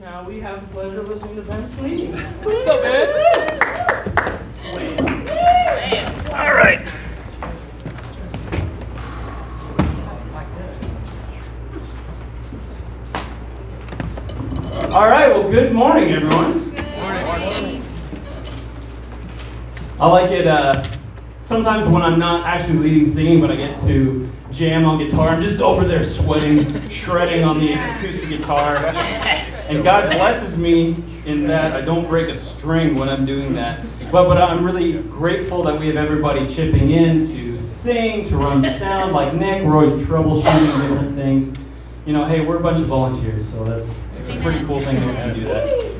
Now we have the pleasure of listening to Ben Sweeney. What's up, Ben? All right. All right, well, good morning, everyone. Good morning. I like it uh, sometimes when I'm not actually leading singing, but I get to jam on guitar. I'm just over there sweating, shredding on the acoustic guitar. And God blesses me in that I don't break a string when I'm doing that. But, but I'm really grateful that we have everybody chipping in to sing, to run sound like Nick. We're always troubleshooting different things. You know, hey, we're a bunch of volunteers, so that's, that's a pretty cool thing that we can do that.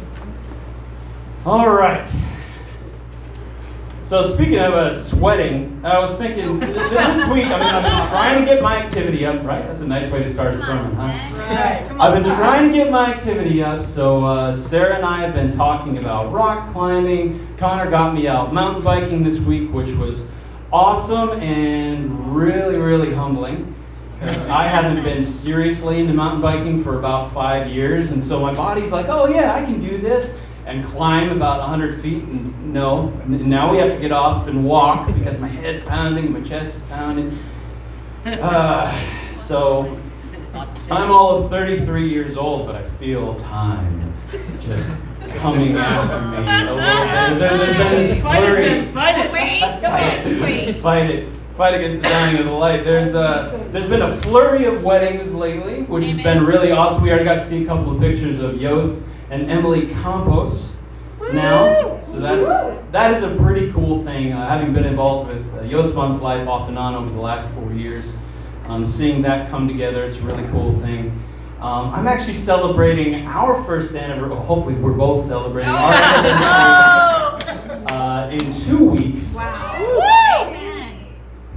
All right. So speaking of uh, sweating, I was thinking th- th- this week. I mean, I've been trying to get my activity up. Right? That's a nice way to start a sermon, huh? Right. I've been trying to get my activity up. So uh, Sarah and I have been talking about rock climbing. Connor got me out mountain biking this week, which was awesome and really, really humbling. Because I haven't been seriously into mountain biking for about five years, and so my body's like, "Oh yeah, I can do this." And climb about 100 feet. And no, and now we have to get off and walk because my head's pounding and my chest is pounding. Uh, so I'm all of 33 years old, but I feel time just coming after me a little bit. There, has been this flurry. Fight it. Wait, wait, wait. Fight it. Fight against the dying of the light. There's a there's been a flurry of weddings lately, which has been really awesome. We already got to see a couple of pictures of Yos and Emily Campos now. So that's that is a pretty cool thing. Uh, having been involved with uh, Yosman's life off and on over the last four years, um, seeing that come together, it's a really cool thing. Um, I'm actually celebrating our first anniversary. Well, hopefully, we're both celebrating our anniversary uh, in two weeks. Wow. Woo! Man.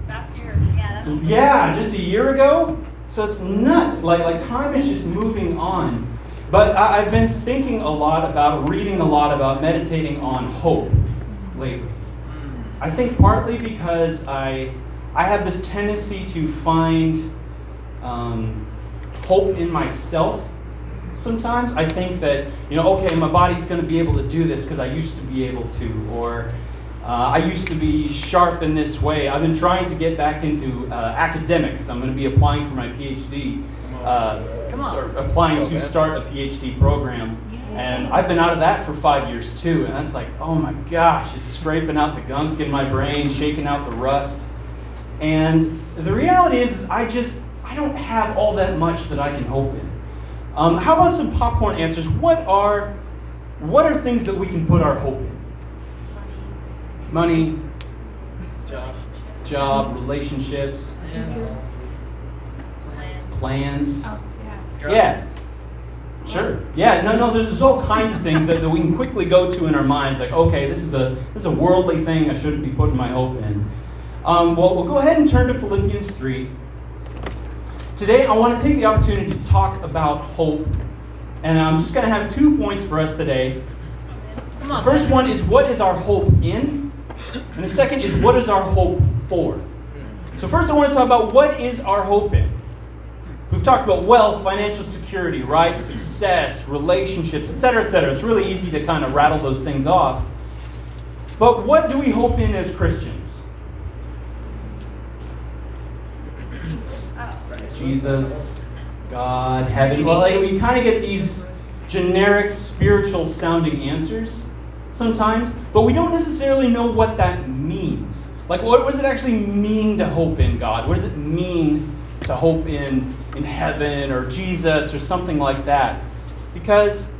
Fast year. Yeah, that's Yeah, just a year ago. So it's nuts. Like like time is just moving on. But I, I've been thinking a lot about, reading a lot about, meditating on hope lately. I think partly because I I have this tendency to find um, hope in myself. Sometimes I think that you know, okay, my body's going to be able to do this because I used to be able to, or uh, I used to be sharp in this way. I've been trying to get back into uh, academics. I'm going to be applying for my PhD. Uh, Come on. or applying to start a PhD program. And I've been out of that for five years too. And that's like, oh my gosh, it's scraping out the gunk in my brain, shaking out the rust. And the reality is, I just, I don't have all that much that I can hope in. Um, how about some popcorn answers? What are, what are things that we can put our hope in? Money, Job. job, relationships, Plans. plans. Oh, yeah. Yeah. Sure. Yeah. No. No. There's all kinds of things that, that we can quickly go to in our minds. Like, okay, this is a this is a worldly thing. I shouldn't be putting my hope in. Um, well, we'll go ahead and turn to Philippians three. Today, I want to take the opportunity to talk about hope, and I'm just going to have two points for us today. Come The first one is what is our hope in, and the second is what is our hope for. So first, I want to talk about what is our hope in. We've talked about wealth, financial security, right? Success, relationships, etc., etc. It's really easy to kind of rattle those things off. But what do we hope in as Christians? Jesus, God, heaven. Well, like, we kind of get these generic spiritual sounding answers sometimes, but we don't necessarily know what that means. Like, what does it actually mean to hope in God? What does it mean to hope in, in heaven or Jesus or something like that? Because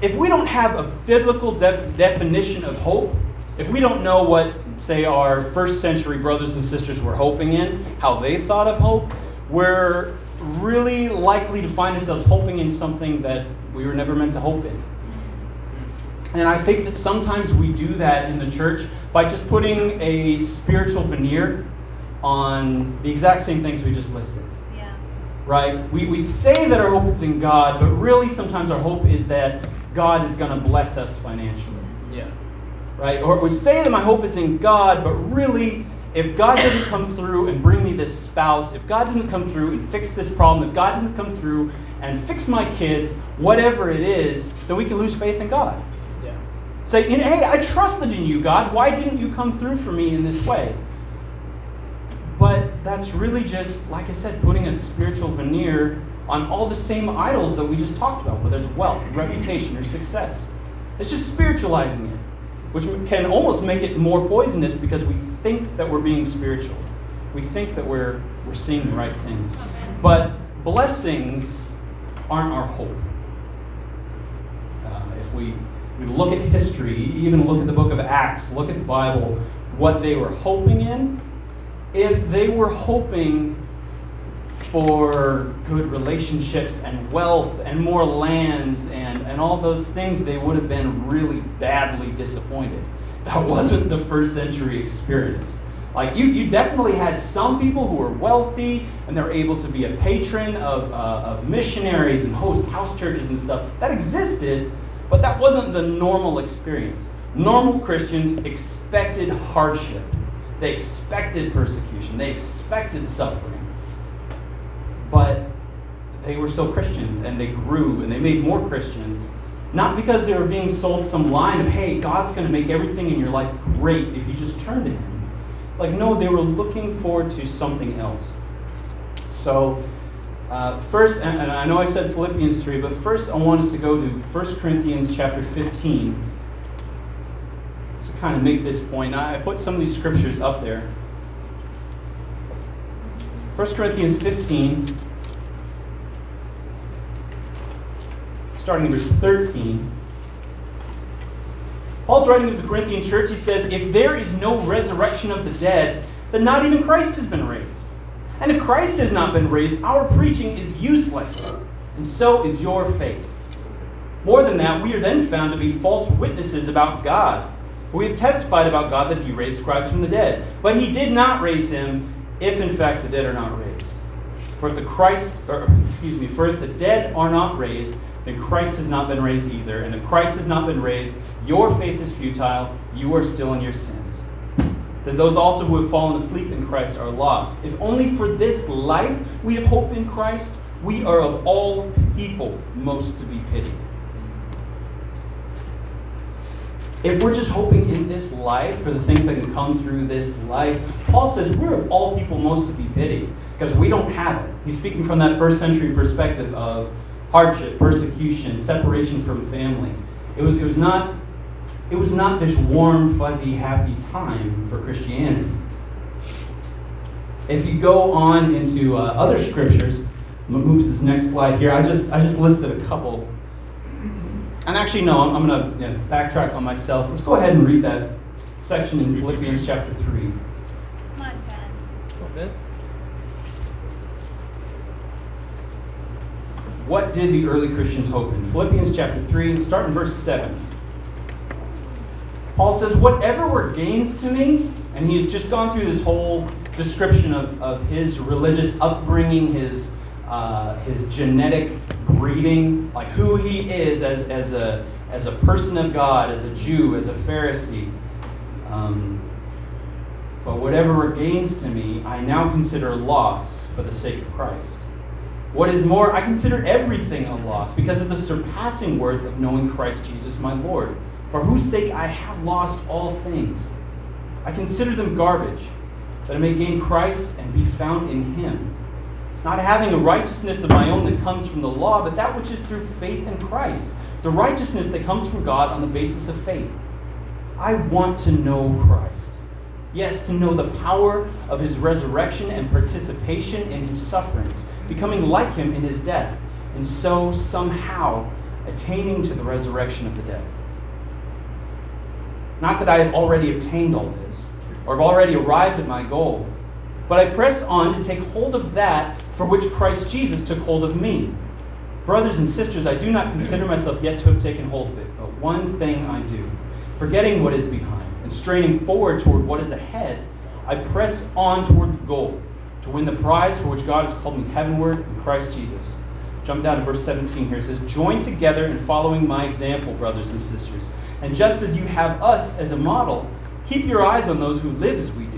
if we don't have a biblical def- definition of hope, if we don't know what, say, our first century brothers and sisters were hoping in, how they thought of hope, we're really likely to find ourselves hoping in something that we were never meant to hope in. And I think that sometimes we do that in the church by just putting a spiritual veneer on the exact same things we just listed Yeah. right? We, we say that our hope is in God, but really sometimes our hope is that God is going to bless us financially, Yeah. right? Or we say that my hope is in God, but really if God doesn't come through and bring me this spouse, if God doesn't come through and fix this problem, if God doesn't come through and fix my kids, whatever it is, then we can lose faith in God. Yeah. Say, you know, hey, I trusted in you, God. Why didn't you come through for me in this way? But that's really just, like I said, putting a spiritual veneer on all the same idols that we just talked about, whether it's wealth, reputation, or success. It's just spiritualizing it, which can almost make it more poisonous because we think that we're being spiritual. We think that we're, we're seeing the right things. But blessings aren't our hope. Uh, if we, we look at history, even look at the book of Acts, look at the Bible, what they were hoping in, if they were hoping for good relationships and wealth and more lands and, and all those things, they would have been really badly disappointed. That wasn't the first century experience. Like, you, you definitely had some people who were wealthy and they're able to be a patron of, uh, of missionaries and host house churches and stuff. That existed, but that wasn't the normal experience. Normal Christians expected hardship, they expected persecution, they expected suffering but they were still Christians and they grew and they made more Christians. Not because they were being sold some line of, hey, God's going to make everything in your life great if you just turn to Him. Like, no, they were looking forward to something else. So, uh, first, and, and I know I said Philippians 3, but first I want us to go to 1 Corinthians chapter 15 to kind of make this point. I put some of these scriptures up there. 1 Corinthians 15, starting in verse 13. Paul's writing to the Corinthian church. He says, If there is no resurrection of the dead, then not even Christ has been raised. And if Christ has not been raised, our preaching is useless, and so is your faith. More than that, we are then found to be false witnesses about God. For we have testified about God that he raised Christ from the dead. But he did not raise him if in fact the dead are not raised. For if the Christ, or excuse me, for if the dead are not raised, then Christ has not been raised either. And if Christ has not been raised, your faith is futile, you are still in your sins. Then those also who have fallen asleep in Christ are lost. If only for this life we have hope in Christ, we are of all people most to be pitied. If we're just hoping in this life for the things that can come through this life, Paul says we're of all people most to be pitied because we don't have it. He's speaking from that first century perspective of hardship, persecution, separation from family. It was, it was not it was not this warm, fuzzy, happy time for Christianity. If you go on into uh, other scriptures, I'm gonna move to this next slide here. I just I just listed a couple and actually, no, I'm, I'm going to yeah, backtrack on myself. Let's go ahead and read that section in Philippians chapter 3. Come on, Ben. A little bit. What did the early Christians hope in? Philippians chapter 3, start in verse 7. Paul says, Whatever were gains to me, and he has just gone through this whole description of, of his religious upbringing, his, uh, his genetic breeding, like who he is as, as, a, as a person of God, as a Jew, as a Pharisee. Um, but whatever gains to me, I now consider loss for the sake of Christ. What is more, I consider everything a loss because of the surpassing worth of knowing Christ Jesus my Lord, for whose sake I have lost all things. I consider them garbage, that I may gain Christ and be found in him not having a righteousness of my own that comes from the law, but that which is through faith in Christ, the righteousness that comes from God on the basis of faith. I want to know Christ. Yes, to know the power of his resurrection and participation in his sufferings, becoming like him in his death, and so somehow attaining to the resurrection of the dead. Not that I have already obtained all this, or have already arrived at my goal, but I press on to take hold of that for which Christ Jesus took hold of me. Brothers and sisters, I do not consider myself yet to have taken hold of it, but one thing I do, forgetting what is behind and straining forward toward what is ahead, I press on toward the goal to win the prize for which God has called me heavenward in Christ Jesus. Jump down to verse 17 here. It says, Join together in following my example, brothers and sisters. And just as you have us as a model, keep your eyes on those who live as we do.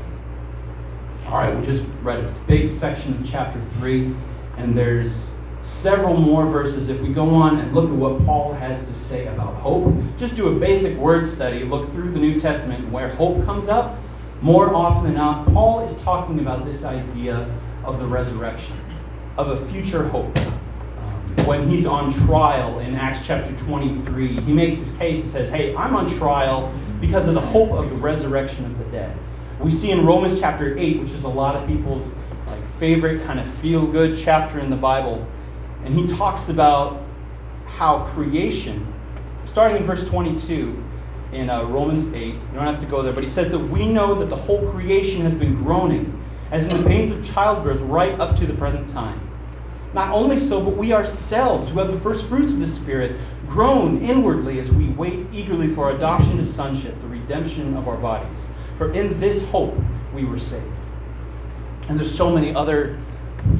All right, we just read a big section of chapter 3, and there's several more verses. If we go on and look at what Paul has to say about hope, just do a basic word study, look through the New Testament where hope comes up. More often than not, Paul is talking about this idea of the resurrection, of a future hope. Um, when he's on trial in Acts chapter 23, he makes his case and says, Hey, I'm on trial because of the hope of the resurrection of the dead. We see in Romans chapter 8, which is a lot of people's like favorite kind of feel good chapter in the Bible, and he talks about how creation, starting in verse 22 in uh, Romans 8, you don't have to go there, but he says that we know that the whole creation has been groaning, as in the pains of childbirth, right up to the present time. Not only so, but we ourselves, who have the first fruits of the Spirit, groan inwardly as we wait eagerly for adoption to sonship, the redemption of our bodies. For in this hope we were saved. And there's so many other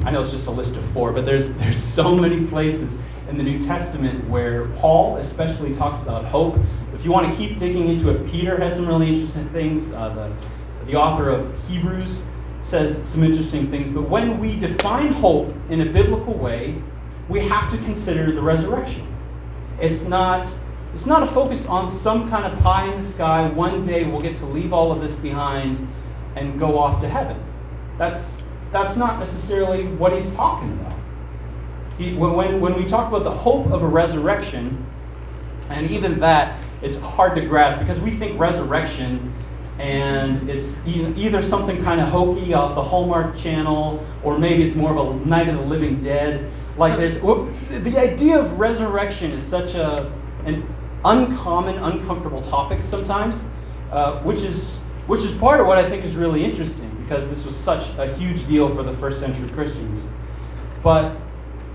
I know it's just a list of four, but there's there's so many places in the New Testament where Paul especially talks about hope. If you want to keep digging into it, Peter has some really interesting things. Uh, the, the author of Hebrews says some interesting things. But when we define hope in a biblical way, we have to consider the resurrection. It's not it's not a focus on some kind of pie in the sky. One day we'll get to leave all of this behind and go off to heaven. That's that's not necessarily what he's talking about. He, when, when we talk about the hope of a resurrection, and even that is hard to grasp because we think resurrection and it's either something kind of hokey off the Hallmark Channel, or maybe it's more of a Night of the Living Dead. Like there's the idea of resurrection is such a an uncommon, uncomfortable topic sometimes, uh, which is which is part of what I think is really interesting because this was such a huge deal for the first century Christians. But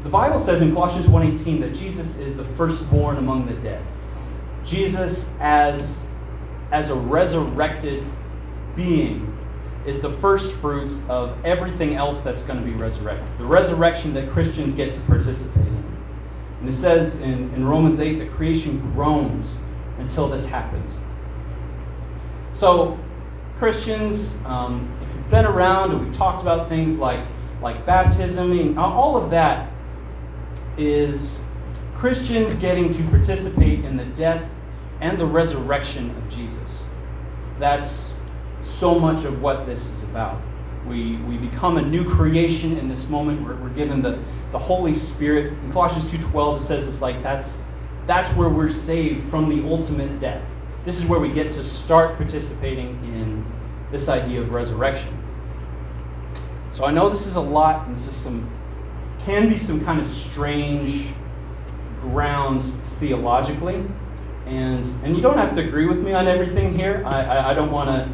the Bible says in Colossians 1:18 that Jesus is the firstborn among the dead. Jesus as as a resurrected being is the first fruits of everything else that's going to be resurrected. The resurrection that Christians get to participate in. And it says in, in Romans 8 that creation groans until this happens. So, Christians, um, if you've been around and we've talked about things like, like baptism, and all of that is Christians getting to participate in the death and the resurrection of Jesus. That's so much of what this is about. We, we become a new creation in this moment. We're, we're given the, the Holy Spirit. In Colossians 2.12, it says it's like that's, that's where we're saved from the ultimate death. This is where we get to start participating in this idea of resurrection. So I know this is a lot, and this is some can be some kind of strange grounds theologically, and and you don't have to agree with me on everything here. I I, I don't want to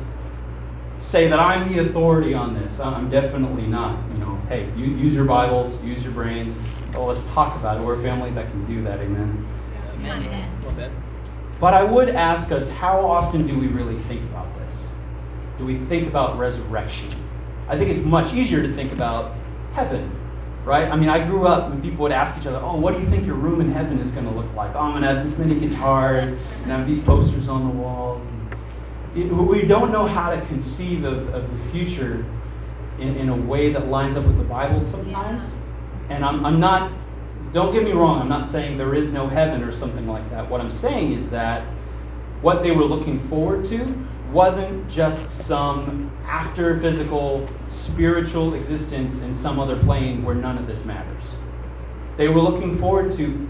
say that I'm the authority on this. I'm definitely not. You know, hey, you use your Bibles, use your brains. Well, let's talk about it. We're a family that can do that. Amen. Amen. But I would ask us, how often do we really think about this? Do we think about resurrection? I think it's much easier to think about heaven, right? I mean, I grew up and people would ask each other, oh, what do you think your room in heaven is going to look like? Oh, I'm going to have this many guitars and I have these posters on the walls. It, we don't know how to conceive of, of the future in, in a way that lines up with the Bible sometimes. And I'm, I'm not, don't get me wrong, I'm not saying there is no heaven or something like that. What I'm saying is that what they were looking forward to wasn't just some after physical spiritual existence in some other plane where none of this matters. They were looking forward to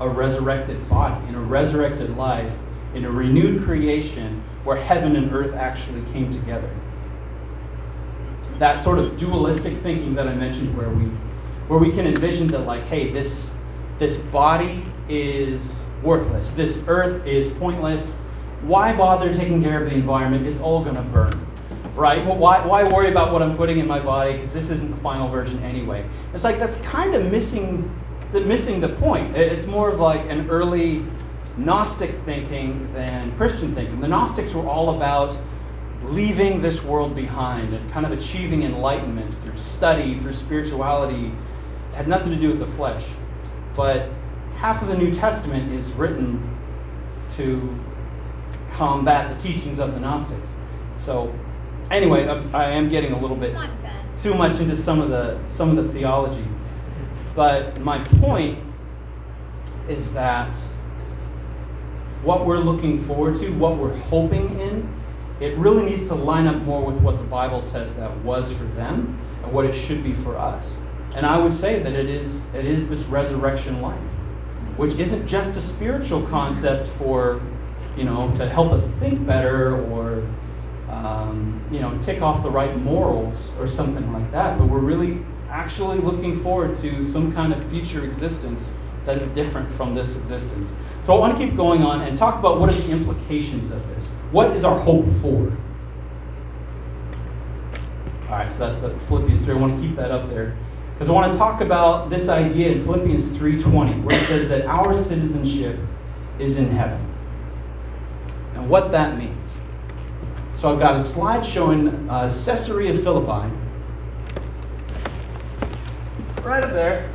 a resurrected body, in a resurrected life, in a renewed creation where heaven and earth actually came together. That sort of dualistic thinking that I mentioned where we where we can envision that like, hey, this this body is worthless. This earth is pointless why bother taking care of the environment? It's all going to burn. right? Well, why, why worry about what I'm putting in my body? Because this isn't the final version anyway. It's like that's kind of missing the missing the point. It's more of like an early Gnostic thinking than Christian thinking. The Gnostics were all about leaving this world behind and kind of achieving enlightenment through study, through spirituality. It had nothing to do with the flesh. But half of the New Testament is written to combat the teachings of the Gnostics. So, anyway, I am getting a little bit Come on, Ben. too much into some of the some of the theology. But my point is that what we're looking forward to, what we're hoping in, it really needs to line up more with what the Bible says that was for them and what it should be for us. And I would say that it is it is this resurrection life, which isn't just a spiritual concept for, you know, to help us think better or um, you know, tick off the right morals or something like that, but we're really actually looking forward to some kind of future existence that is different from this existence. So I want to keep going on and talk about what are the implications of this. What is our hope for? All right, so that's the Philippians 3. I want to keep that up there because I want to talk about this idea in Philippians 3:20 where it says that our citizenship is in heaven. And what that means. So I've got a slide showing uh, Caesarea Philippi. Right up there.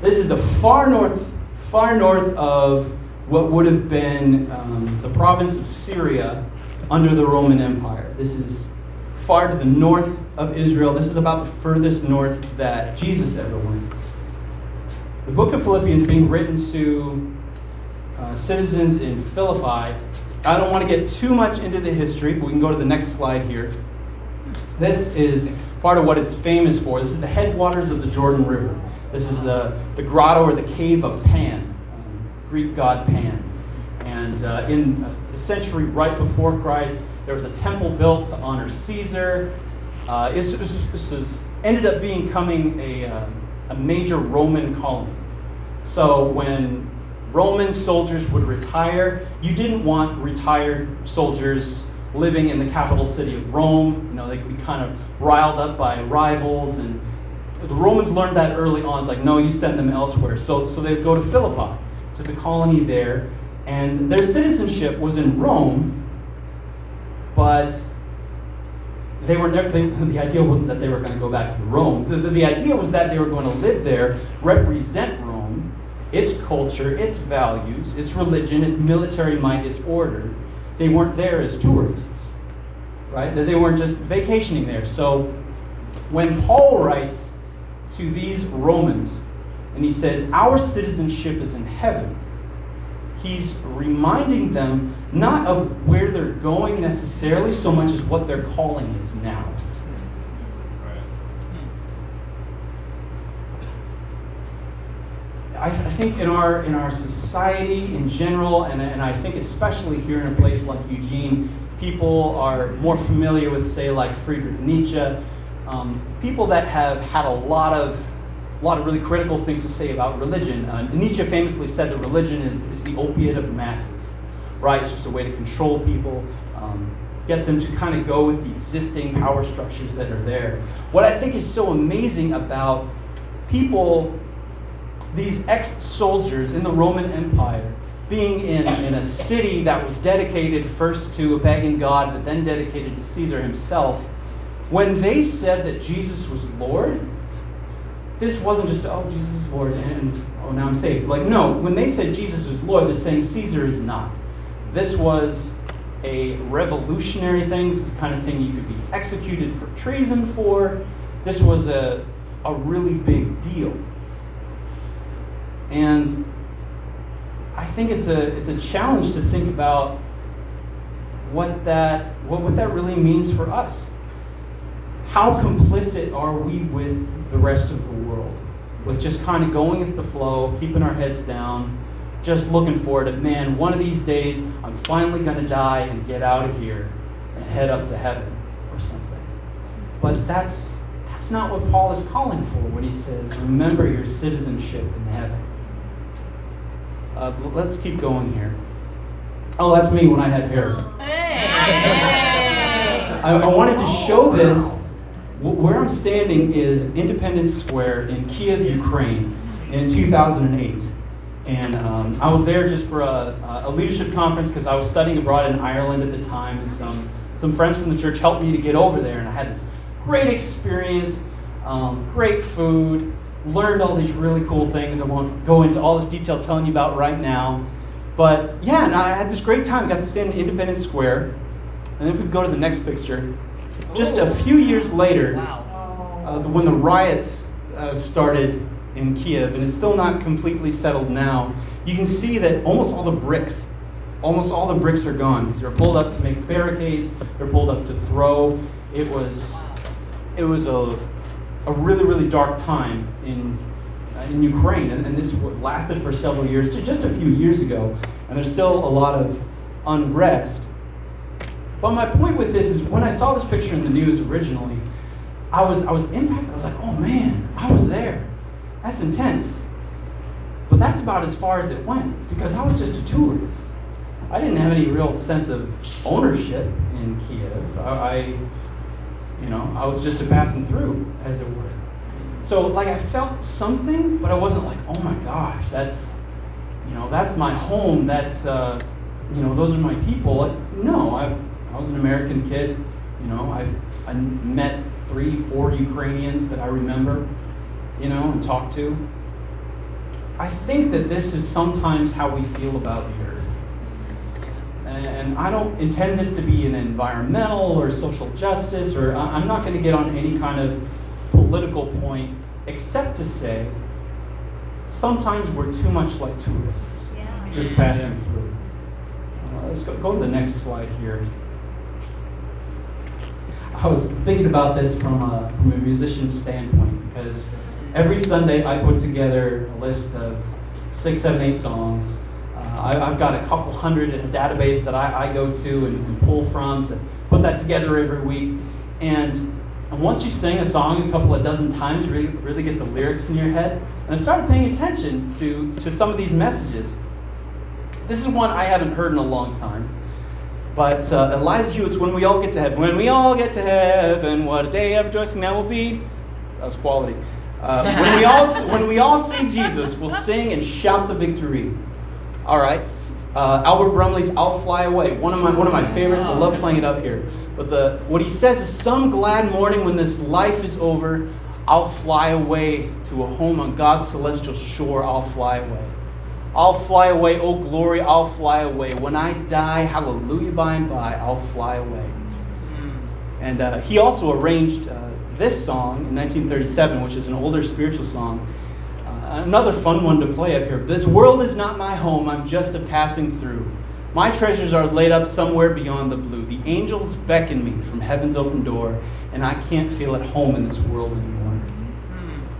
This is the far north, far north of what would have been um, the province of Syria under the Roman Empire. This is far to the north of Israel. This is about the furthest north that Jesus ever went. The book of Philippians being written to uh, citizens in Philippi I don't want to get too much into the history, but we can go to the next slide here. This is part of what it's famous for. This is the headwaters of the Jordan River. This is the, the grotto or the cave of Pan, Greek god Pan. And uh, in the century right before Christ, there was a temple built to honor Caesar. Uh, this, this, this is, ended up becoming a, uh, a major Roman colony. So when Roman soldiers would retire. You didn't want retired soldiers living in the capital city of Rome. You know, they could be kind of riled up by rivals. And the Romans learned that early on. It's like, no, you send them elsewhere. So, so they'd go to Philippi, to the colony there. And their citizenship was in Rome, but they were never, they, the idea wasn't that they were going to go back to Rome. The, the, the idea was that they were going to live there, represent Rome its culture, its values, its religion, its military might, its order. They weren't there as tourists, right? They weren't just vacationing there. So when Paul writes to these Romans. And he says, Our citizenship is in heaven, he's reminding them not of where they're going necessarily so much as what their calling is now. I, think in our in our society in general, and, and I think especially here in a place like Eugene, people are more familiar with, say, like Friedrich Nietzsche, um, people that have had a lot of a lot of really critical things to say about religion. Uh, Nietzsche famously said that religion is, is the opiate of the masses, right? It's just a way to control people, um, get them to kind of go with the existing power structures that are there. What I think is so amazing about people these ex soldiers in the Roman Empire being in, in a city that was dedicated first to a pagan god, but then dedicated to Caesar himself, when they said that Jesus was Lord, this wasn't just, oh, Jesus is Lord, and oh, now I'm saved. Like, no, when they said Jesus is Lord, they're saying Caesar is not. This was a revolutionary thing. This is the kind of thing you could be executed for treason for. This was a, a really big deal. And I think it's a, it's a challenge to think about what that, what, what that really means for us. How complicit are we with the rest of the world? With just kind of going with the flow, keeping our heads down, just looking forward to, man, one of these days I'm finally going to die and get out of here and head up to heaven or something. But that's, that's not what Paul is calling for when he says, remember your citizenship in heaven. Uh, let's keep going here. Oh, that's me when I had hair. Hey! I, I wanted to show this. Wh- Where I'm standing is Independence Square in Kiev, Ukraine, in 2008. And um, I was there just for a, a leadership conference because I was studying abroad in Ireland at the time. Some, some friends from the church helped me to get over there, and I had this great experience, um, great food, learned all these really cool things. I won't go into all this detail telling you about right now. But yeah, and I had this great time. Got to stand in Independence Square. And then if we go to the next picture, just a few years later, uh, when the riots uh, started in Kiev, and it's still not completely settled now, you can see that almost all the bricks, almost all the bricks are gone they're pulled up to make barricades, they're pulled up to throw. It was, it was a, a really, really dark time in, uh, in Ukraine, and, and this lasted for several years, ju- just a few years ago, and there's still a lot of unrest. But my point with this is when I saw this picture in the news originally, I was I was impacted. I was like, oh man, I was there. That's intense. But that's about as far as it went because I was just a tourist. I didn't have any real sense of ownership in Kiev. I, I you know, I was just a passing through, as it were. So like I felt something, but I wasn't like, oh my gosh, that's you know, that's my home. That's uh, you know, those are my people. Like, no, I I was an American kid. You know, I I met three, four Ukrainians that I remember, you know, and talked to. I think that this is sometimes how we feel about the earth. And I don't intend this to be an environmental or social justice, or I'm not going to get on any kind of political point, except to say sometimes we're too much like tourists, Yeah. just passing through. Uh, let's go, go to the next slide here. I was thinking about this from a, from a musician's standpoint because every Sunday I put together a list of six, seven, eight songs. Uh, I, I've got a couple hundred in a database that I, I go to and, and pull from to put that together every week. And, and once you sing a song a couple of dozen times, you really, really get the lyrics in your head. And I started paying attention to, to some of these messages. This is one I haven't heard in a long time. But uh, Eliza Hewitt's When We All Get to Heaven. When we all get to heaven, what a day of rejoicing that will be. That was quality. Uh, when, we all, when we all see Jesus, we'll sing and shout the victory. All right. Uh, Albert Brumley's "I'll Fly Away," one of my one of my favorites. I love playing it up here. But the what he says is, "Some glad morning when this life is over, I'll fly away to a home on God's celestial shore. I'll fly away. I'll fly away, oh glory, I'll fly away. When I die, hallelujah, by and by, I'll fly away." And uh, he also arranged uh, this song in 1937, which is an older spiritual song. Uh, another fun one to play up here. This world is not my home, I'm just a passing through. My treasures are laid up somewhere beyond the blue. The angels beckon me from heaven's open door, and I can't feel at home in this world anymore.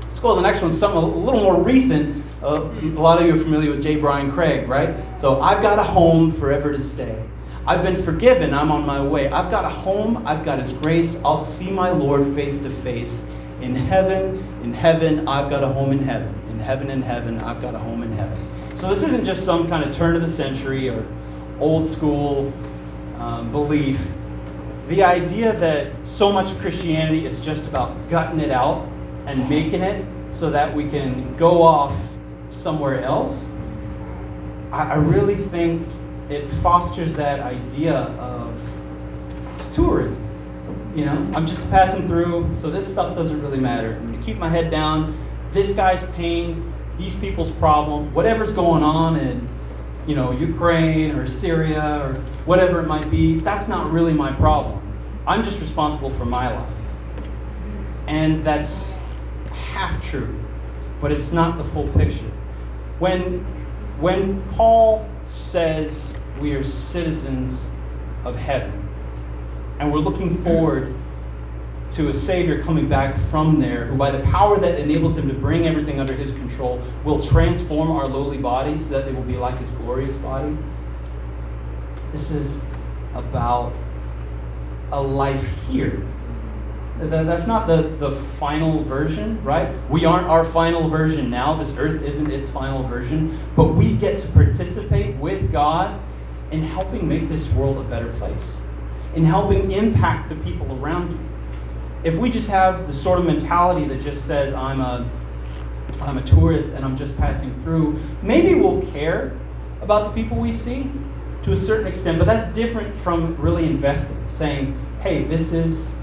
Let's go to the next one, something a little more recent. Uh, a lot of you are familiar with J. Brian Craig, right? So I've got a home forever to stay. I've been forgiven, I'm on my way. I've got a home, I've got His grace. I'll see my Lord face to face. In heaven, in heaven, I've got a home in heaven. In heaven, in heaven, I've got a home in heaven. So this isn't just some kind of turn of the century or old school um, belief. The idea that so much of Christianity is just about gutting it out and making it so that we can go off somewhere else, I, I really think it fosters that idea of tourism. You know, I'm just passing through, so this stuff doesn't really matter. I'm gonna keep my head down. This guy's pain, these people's problem, whatever's going on in, you know, Ukraine or Syria or whatever it might be, that's not really my problem. I'm just responsible for my life. And that's half true, but it's not the full picture. When, when Paul says we are citizens of heaven, and we're looking forward to a Savior coming back from there, who by the power that enables him to bring everything under his control will transform our lowly bodies so that they will be like his glorious body. This is about a life here. Th- That's not the, the final version, right? We aren't our final version now. This earth isn't its final version. But we get to participate with God in helping make this world a better place. in helping impact the people around you. If we just have the sort of mentality that just says, I'm a, I'm a tourist and I'm just passing through, maybe we'll care about the people we see to a certain extent, but that's different from really investing, saying, hey, this is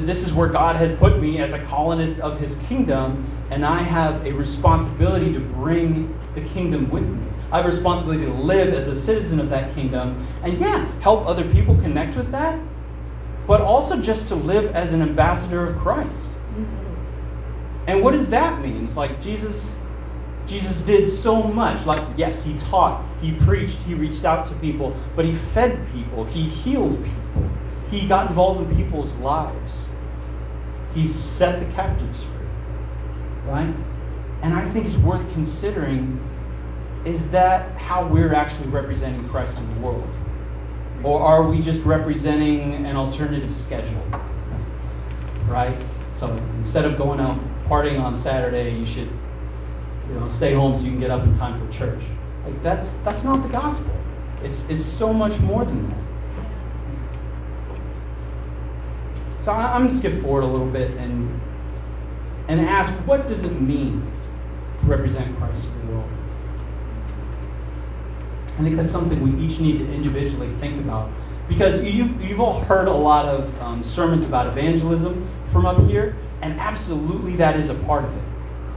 this is where God has put me as a colonist of his kingdom, and I have a responsibility to bring the kingdom with me. I have a responsibility to live as a citizen of that kingdom, and yeah, help other people connect with that, but also just to live as an ambassador of Christ. Mm-hmm. And what does that mean? It's like Jesus Jesus did so much. Like, yes, he taught, he preached, he reached out to people, but he fed people, he healed people, he got involved in people's lives. He set the captives free. Right? And I think it's worth considering is that how we're actually representing Christ in the world? Or are we just representing an alternative schedule? Right? So instead of going out partying on Saturday, you should you know, stay home so you can get up in time for church. Like that's that's not the gospel. It's it's so much more than that. So I, am going to skip forward a little bit and and ask what does it mean to represent Christ to the world? I think that's something we each need to individually think about because you've, you've all heard a lot of um, sermons about evangelism from up here, and absolutely that is a part of it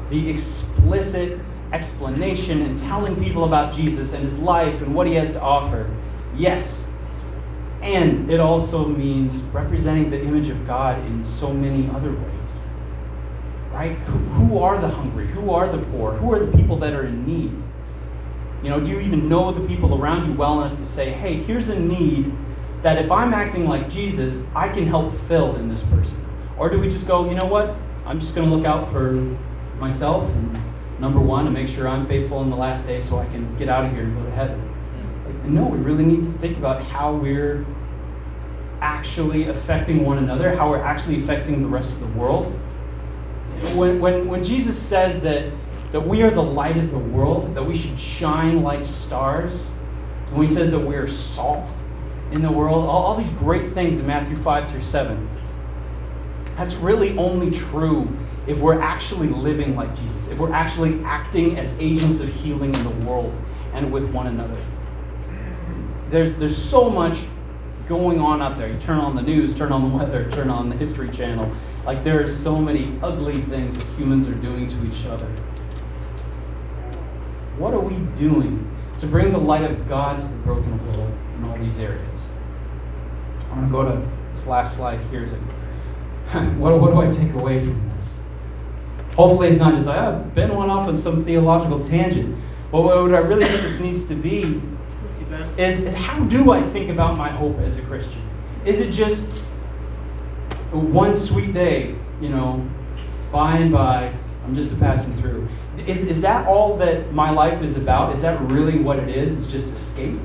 the explicit explanation and telling people about Jesus and his life and what he has to offer. Yes. And it also means representing the image of God in so many other ways. Right? Who, who are the hungry? Who are the poor? Who are the people that are in need? You know, do you even know the people around you well enough to say, hey, here's a need that if I'm acting like Jesus, I can help fill in this person? Or do we just go, you know what? I'm just going to look out for myself and number one and make sure I'm faithful in the last day so I can get out of here and go to heaven. Mm. And no, we really need to think about how we're actually affecting one another, how we're actually affecting the rest of the world. When, when, when Jesus says that, that we are the light of the world, that we should shine like stars, when he says that we are salt in the world, all, all these great things in Matthew 5 through 7, that's really only true if we're actually living like Jesus, if we're actually acting as agents of healing in the world and with one another. There's, there's so much going on out there. You turn on the news, turn on the weather, turn on the History Channel. Like, there are so many ugly things that humans are doing to each other. What are we doing to bring the light of God to the broken world in all these areas? I'm going to go to this last slide here. What, what do I take away from this? Hopefully, it's not just like, oh, Ben went off on some theological tangent. But what I really think this needs to be is, how do I think about my hope as a Christian? Is it just one sweet day, you know, by and by, I'm just a passing through? Is, is that all that my life is about? Is that really what it is? It's just escape?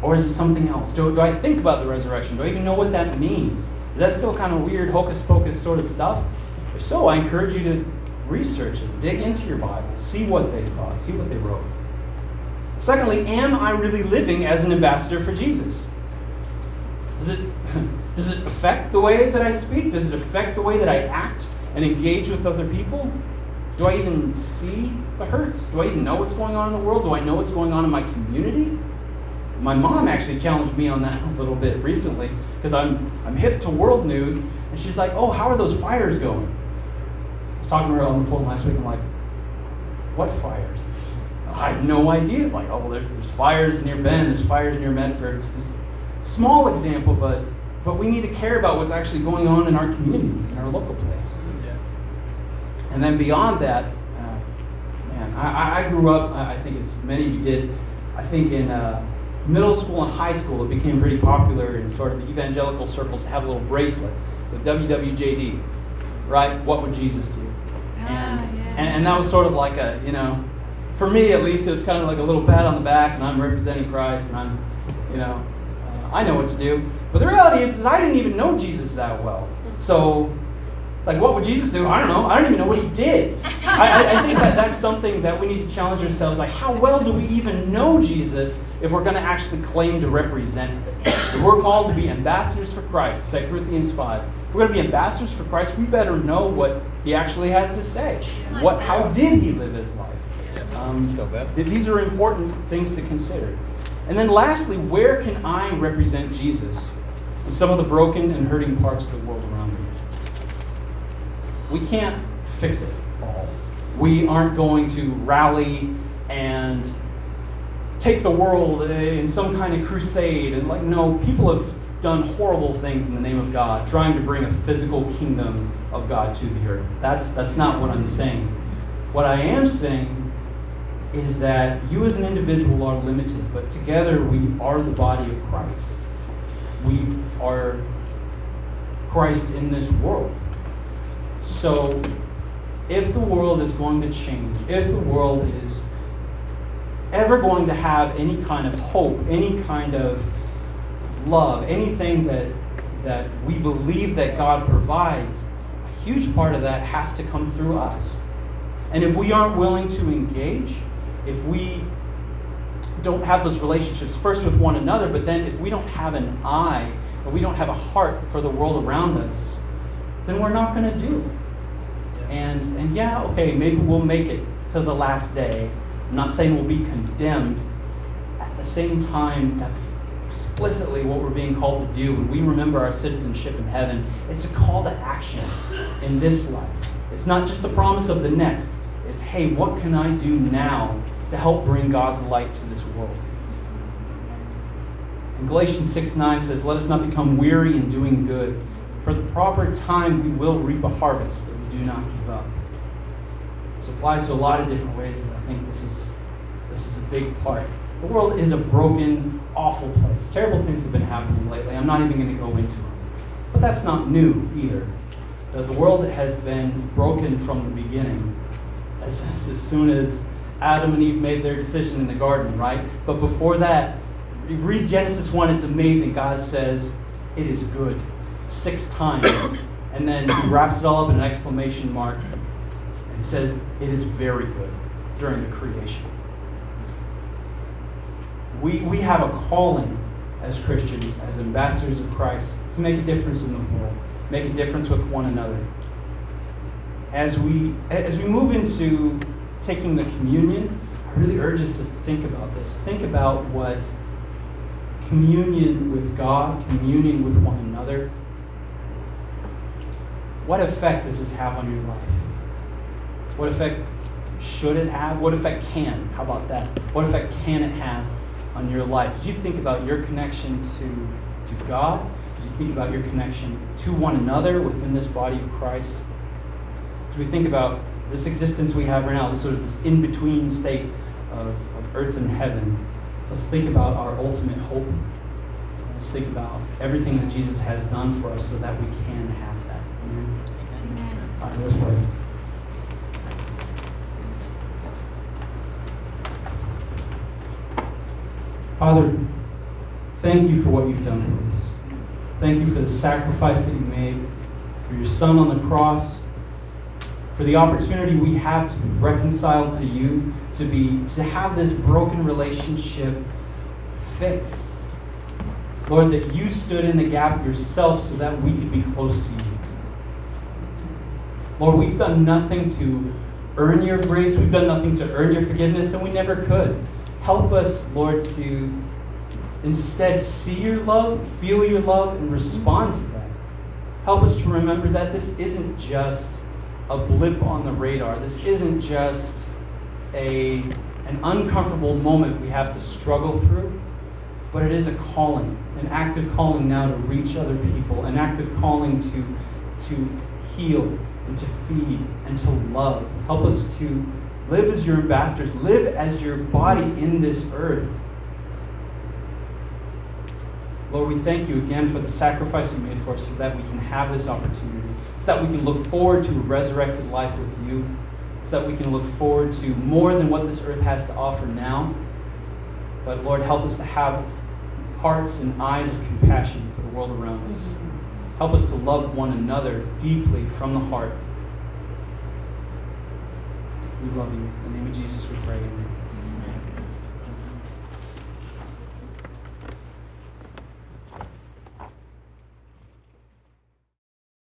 Or is it something else? Do, do I think about the resurrection? Do I even know what that means? Is that still kind of weird, hocus pocus sort of stuff? If so, I encourage you to research it, dig into your Bible, see what they thought, see what they wrote. Secondly, am I really living as an ambassador for Jesus? Does it, does it affect the way that I speak? Does it affect the way that I act and engage with other people? Do I even see the hurts? Do I even know what's going on in the world? Do I know what's going on in my community? My mom actually challenged me on that a little bit recently because I'm, I'm hip to world news, and she's like, Oh, how are those fires going? I was talking to her on the phone last week. I'm like, what fires? I had no idea. It's like, oh, well, there's, there's fires near Bend, there's fires near Medford. It's this small example, but, but we need to care about what's actually going on in our community, in our local place. Yeah. And then beyond that, uh, man, I, I grew up, I think as many of you did, I think in uh, middle school and high school, it became pretty popular in sort of the evangelical circles to have a little bracelet, the WWJD, right? What would Jesus do? and, yeah. and, and that was sort of like a you know for me at least it was kind of like a little pat on the back and i'm representing christ and i'm you know uh, i know what to do but the reality is, is i didn't even know jesus that well so Like, what would Jesus do? I don't know. I don't even know what he did. I, I, think that that's something that we need to challenge ourselves. Like, how well do we even know Jesus if we're going to actually claim to represent him? If we're called to be ambassadors for Christ, 2 Corinthians 5. If we're going to be ambassadors for Christ, we better know what he actually has to say. What, how did he live his life? Um, th- these are important things to consider. And then lastly, where can I represent Jesus in some of the broken and hurting parts of the world around me? We can't fix it all. We aren't going to rally and take the world in some kind of crusade and like no, people have done horrible things in the name of God, trying to bring a physical kingdom of God to the earth. That's that's not what I'm saying. What I am saying is that you as an individual are limited, but together we are the body of Christ. We are Christ in this world. So, if the world is going to change, if the world is ever going to have any kind of hope, any kind of love, anything that that we believe that God provides, a huge part of that has to come through us. And if we aren't willing to engage, if we don't have those relationships first with one another, but then if we don't have an eye or we don't have a heart for the world around us, then we're not going to do. And, and yeah, okay, maybe we'll make it to the last day. I'm not saying we'll be condemned. At the same time, that's explicitly what we're being called to do when we remember our citizenship in heaven. It's a call to action in this life. It's not just the promise of the next. It's, hey, what can I do now to help bring God's light to this world? And Galatians 6 9 says, Let us not become weary in doing good. For the proper time we will reap a harvest if we do not give up. This applies to a lot of different ways, but I think this is this is a big part. The world is a broken, awful place. Terrible things have been happening lately. I'm not even going to go into them. But that's not new either. The, the world has been broken from the beginning. As, as, as soon as Adam and Eve made their decision in the garden, right? But before that, read Genesis 1, it's amazing. God says, It is good, six times. And then he wraps it all up in an exclamation mark and says, It is very good during the creation. We, we have a calling as Christians, as ambassadors of Christ, to make a difference in the world, make a difference with one another. As we, as we move into taking the communion, I really urge us to think about this. Think about what communion with God, communion with one another, what effect does this have on your life? What effect should it have? What effect can? How about that? What effect can it have on your life? As you think about your connection to, to God, as you think about your connection to one another within this body of Christ, as we think about this existence we have right now, this sort of this in-between state of, of earth and heaven, let's think about our ultimate hope. Let's think about everything that Jesus has done for us so that we can have that. Amen. All right, let's pray. Father, thank you for what you've done for us. Thank you for the sacrifice that you made, for your Son on the cross, for the opportunity we have to be reconciled to you, to be to have this broken relationship fixed. Lord, that you stood in the gap yourself so that we could be close to you. Lord, we've done nothing to earn your grace, we've done nothing to earn your forgiveness, and we never could. Help us, Lord, to instead see your love, feel your love, and respond to that. Help us to remember that this isn't just a blip on the radar. This isn't just a, an uncomfortable moment we have to struggle through, but it is a calling, an active calling now to reach other people, an active calling to, to heal and to feed and to love. Help us to live as your ambassadors, live as your body in this earth. Lord, we thank you again for the sacrifice you made for us so that we can have this opportunity, so that we can look forward to a resurrected life with you, so that we can look forward to more than what this earth has to offer now. But Lord, help us to have hearts and eyes of compassion for the world around us. Help us to love one another deeply from the heart. We love you. In the name of Jesus, we pray. Amen.